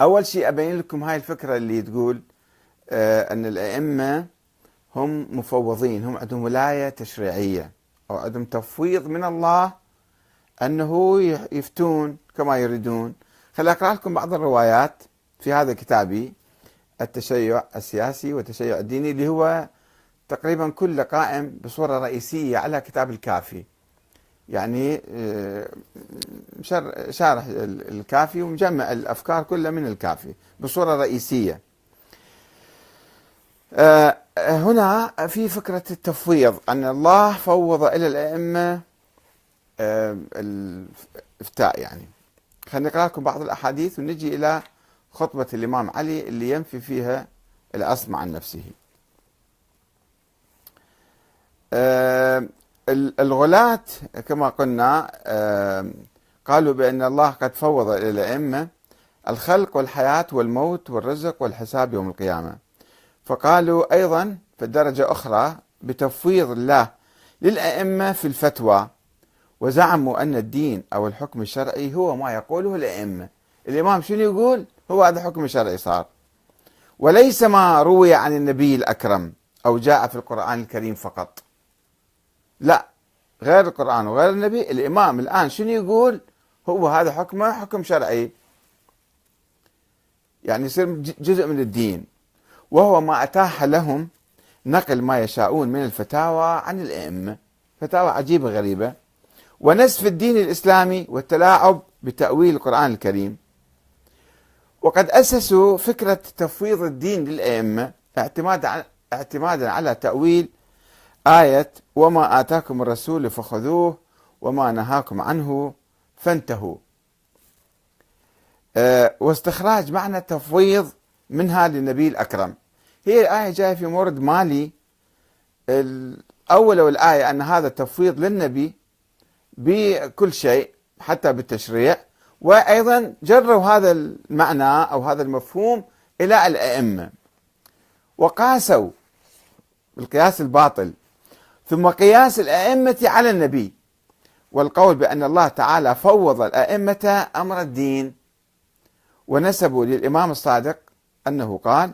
أول شيء أبين لكم هاي الفكرة اللي تقول آه أن الأئمة هم مفوضين هم عندهم ولاية تشريعية أو عندهم تفويض من الله أنه يفتون كما يريدون. خلي أقرأ لكم بعض الروايات في هذا كتابي التشيع السياسي والتشيع الديني اللي هو تقريبا كله قائم بصورة رئيسية على كتاب الكافي. يعني آه، شارح الكافي ومجمع الأفكار كلها من الكافي بصورة رئيسية. آه، هنا في فكرة التفويض أن الله فوض إلى الأئمة آه، الإفتاء يعني. خلينا نقرأ لكم بعض الأحاديث ونجي إلى خطبة الإمام علي اللي ينفي فيها الأصم عن نفسه. الغلاة كما قلنا قالوا بأن الله قد فوض إلى الأئمة الخلق والحياة والموت والرزق والحساب يوم القيامة. فقالوا أيضا في الدرجة أخرى بتفويض الله للأئمة في الفتوى وزعموا أن الدين أو الحكم الشرعي هو ما يقوله الأئمة. الإمام شنو يقول؟ هو هذا حكم شرعي صار. وليس ما روي عن النبي الأكرم أو جاء في القرآن الكريم فقط. لا غير القرآن وغير النبي الإمام الآن شنو يقول؟ هو هذا حكمه حكم شرعي. يعني يصير جزء من الدين. وهو ما أتاح لهم نقل ما يشاءون من الفتاوى عن الأئمة. فتاوى عجيبة غريبة. ونسف الدين الإسلامي والتلاعب بتأويل القرآن الكريم. وقد أسسوا فكرة تفويض الدين للأئمة اعتمادا اعتمادا على تأويل آية وما آتاكم الرسول فخذوه وما نهاكم عنه فانتهوا. أه واستخراج معنى التفويض منها للنبي الأكرم. هي الآية جاية في مورد مالي. أول الآية أن هذا التفويض للنبي بكل شيء حتى بالتشريع. وأيضا جروا هذا المعنى أو هذا المفهوم إلى الأئمة. وقاسوا القياس الباطل. ثم قياس الأئمة على النبي. والقول بأن الله تعالى فوض الأئمة أمر الدين. ونسبوا للإمام الصادق أنه قال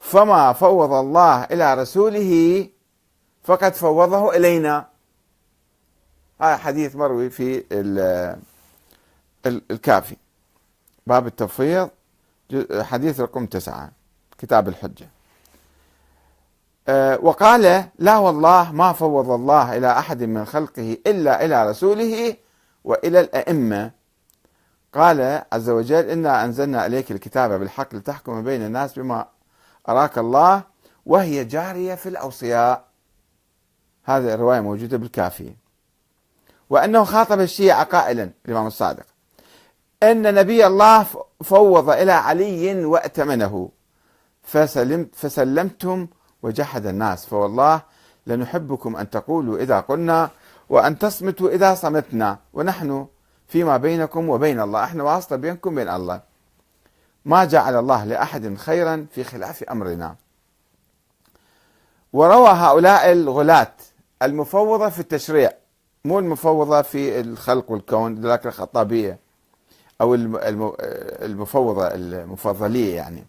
فما فوض الله إلى رسوله فقد فوضه إلينا. هذا حديث مروي في الكافي. باب التفويض حديث رقم تسعة كتاب الحجة. وقال لا والله ما فوض الله إلى أحد من خلقه إلا إلى رسوله وإلى الأئمة. قال عز وجل إنا أنزلنا إليك الكتاب بالحق لتحكم بين الناس بما أراك الله وهي جارية في الأوصياء. هذه الرواية موجودة بالكافي. وأنه خاطب الشيعة قائلا الإمام الصادق أن نبي الله فوض إلى علي وأتمنه فسلمت فسلمتم وجحد الناس. فوالله لنحبكم أن تقولوا إذا قلنا وأن تصمتوا إذا صمتنا. ونحن فيما بينكم وبين الله. إحنا واسطة بينكم وبين الله. ما جعل الله لأحد خيرا في خلاف أمرنا. وروى هؤلاء الغلاة المفوضة في التشريع. مو المفوضة في الخلق والكون ذاك الخطابية أو المفوضة المفضلية يعني.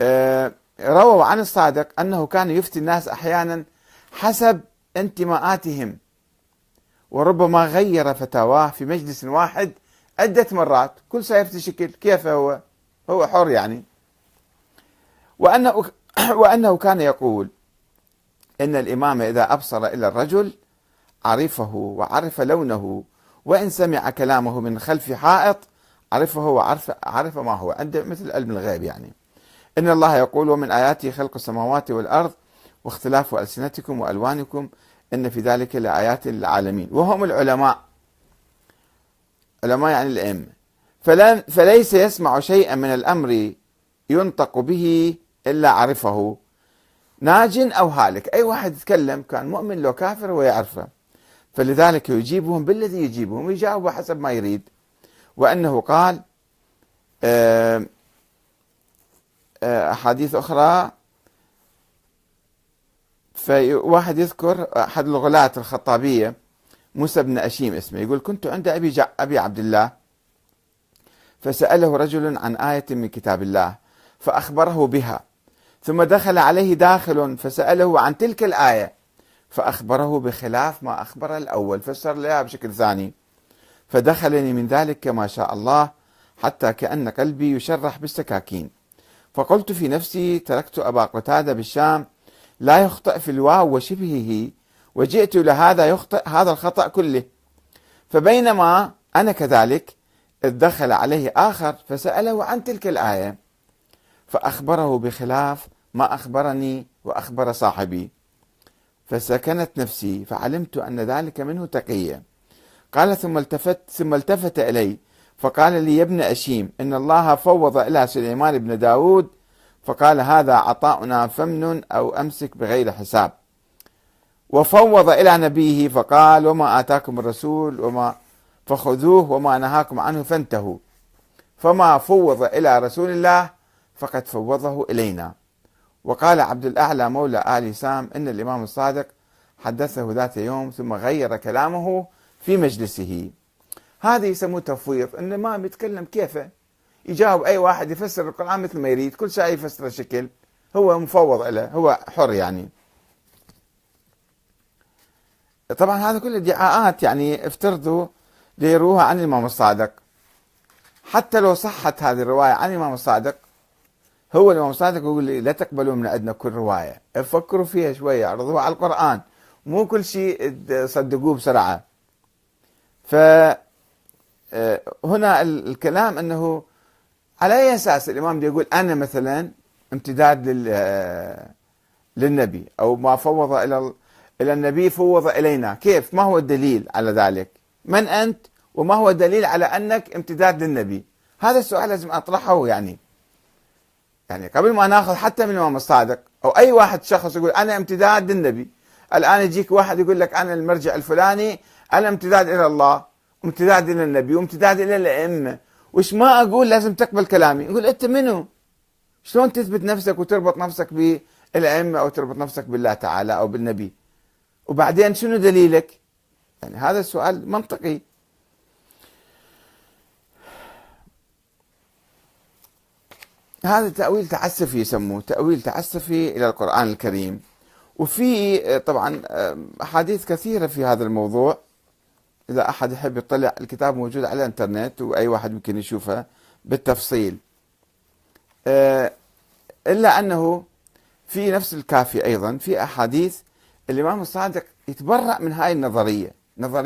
آه، رووا عن الصادق أنه كان يفتي الناس أحيانا حسب انتماءاتهم وربما غير فتاواه في مجلس واحد عدة مرات كل سيفتي شكل كيف هو؟ هو حر يعني. وأنه, وأنه كان يقول إن الإمام إذا أبصر إلى الرجل عرفه وعرف لونه وإن سمع كلامه من خلف حائط عرفه وعرف عرف ما هو عنده مثل علم الغيب يعني. إن الله يقول ومن آياته خلق السماوات والأرض واختلاف ألسنتكم وألوانكم إن في ذلك لآيات للعالمين. وهم العلماء. علماء يعني الأئمة. فليس يسمع شيئا من الأمر ينطق به إلا عرفه. ناج أو هالك. أي واحد يتكلم كان مؤمن لو كافر هو يعرفه فلذلك يجيبهم بالذي يجيبهم ويجاوب حسب ما يريد. وأنه قال آه أحاديث أخرى. فواحد يذكر أحد الغلاة الخطابية موسى بن أشيم اسمه يقول كنت عند أبي, أبي عبد الله. فسأله رجل عن آية من كتاب الله فأخبره بها. ثم دخل عليه داخل فسأله عن تلك الآية فأخبره بخلاف ما أخبر الأول فسر له بشكل ثاني. فدخلني من ذلك كما شاء الله حتى كأن قلبي يشرح بالسكاكين. فقلت في نفسي تركت أبا قتادة بالشام لا يخطئ في الواو وشبهه وجئت لهذا يخطئ هذا الخطأ كله. فبينما أنا كذلك إذ دخل عليه آخر فسأله عن تلك الآية. فأخبره بخلاف ما أخبرني وأخبر صاحبي. فسكنت نفسي فعلمت أن ذلك منه تقية. قال ثم التفت ثم التفت إلي. فقال لي يا ابن أشيم إن الله فوض إلى سليمان بن داود فقال هذا عطاؤنا فمن أو أمسك بغير حساب. وفوض إلى نبيه فقال وما آتاكم الرسول وما. فخذوه وما نهاكم عنه فانتهوا. فما فوض إلى رسول الله فقد فوضه إلينا. وقال عبد الأعلى مولى آل سام إن الإمام الصادق حدثه ذات يوم ثم غير كلامه في مجلسه. هذا يسموه تفويض. إن ما بيتكلم كيفه. يجاوب أي واحد يفسر القرآن مثل ما يريد. كل شيء يفسره شكل. هو مفوض له. هو حر يعني. طبعا هذا كله ادعاءات يعني افترضوا ليروها عن الإمام الصادق. حتى لو صحت هذه الرواية عن الإمام الصادق هو الإمام الصادق يقول لي لا تقبلوا من عندنا كل رواية. فكروا فيها شوية. عرضوها على القرآن. مو كل شيء تصدقوه بسرعة. فهنا آه، الكلام أنه على أي أساس الإمام يقول أنا مثلا امتداد لل آه، للنبي أو ما فوض إلى إلى النبي فوض إلينا. كيف؟ ما هو الدليل على ذلك؟ من أنت؟ وما هو الدليل على أنك امتداد للنبي؟ هذا السؤال لازم أطرحه يعني. يعني قبل ما ناخذ حتى من الإمام الصادق أو أي واحد شخص يقول أنا امتداد للنبي. الآن يجيك واحد يقول لك أنا المرجع الفلاني أنا امتداد إلى الله. وامتداد إلى النبي وامتداد إلى الأئمة. وش ما أقول لازم تقبل كلامي. يقول أنت منو؟ شلون تثبت نفسك وتربط نفسك بالأئمة أو تربط نفسك بالله تعالى أو بالنبي؟ وبعدين شنو دليلك؟ يعني هذا السؤال منطقي. هذا تأويل تعسفي يسموه تأويل تعسفي إلى القرآن الكريم. وفي طبعا أحاديث كثيرة في هذا الموضوع. إذا أحد يحب يطلع الكتاب موجود على الإنترنت وأي واحد ممكن يشوفه بالتفصيل. إلا أنه في نفس الكافي أيضا في أحاديث الإمام الصادق يتبرأ من هاي النظرية. نظرية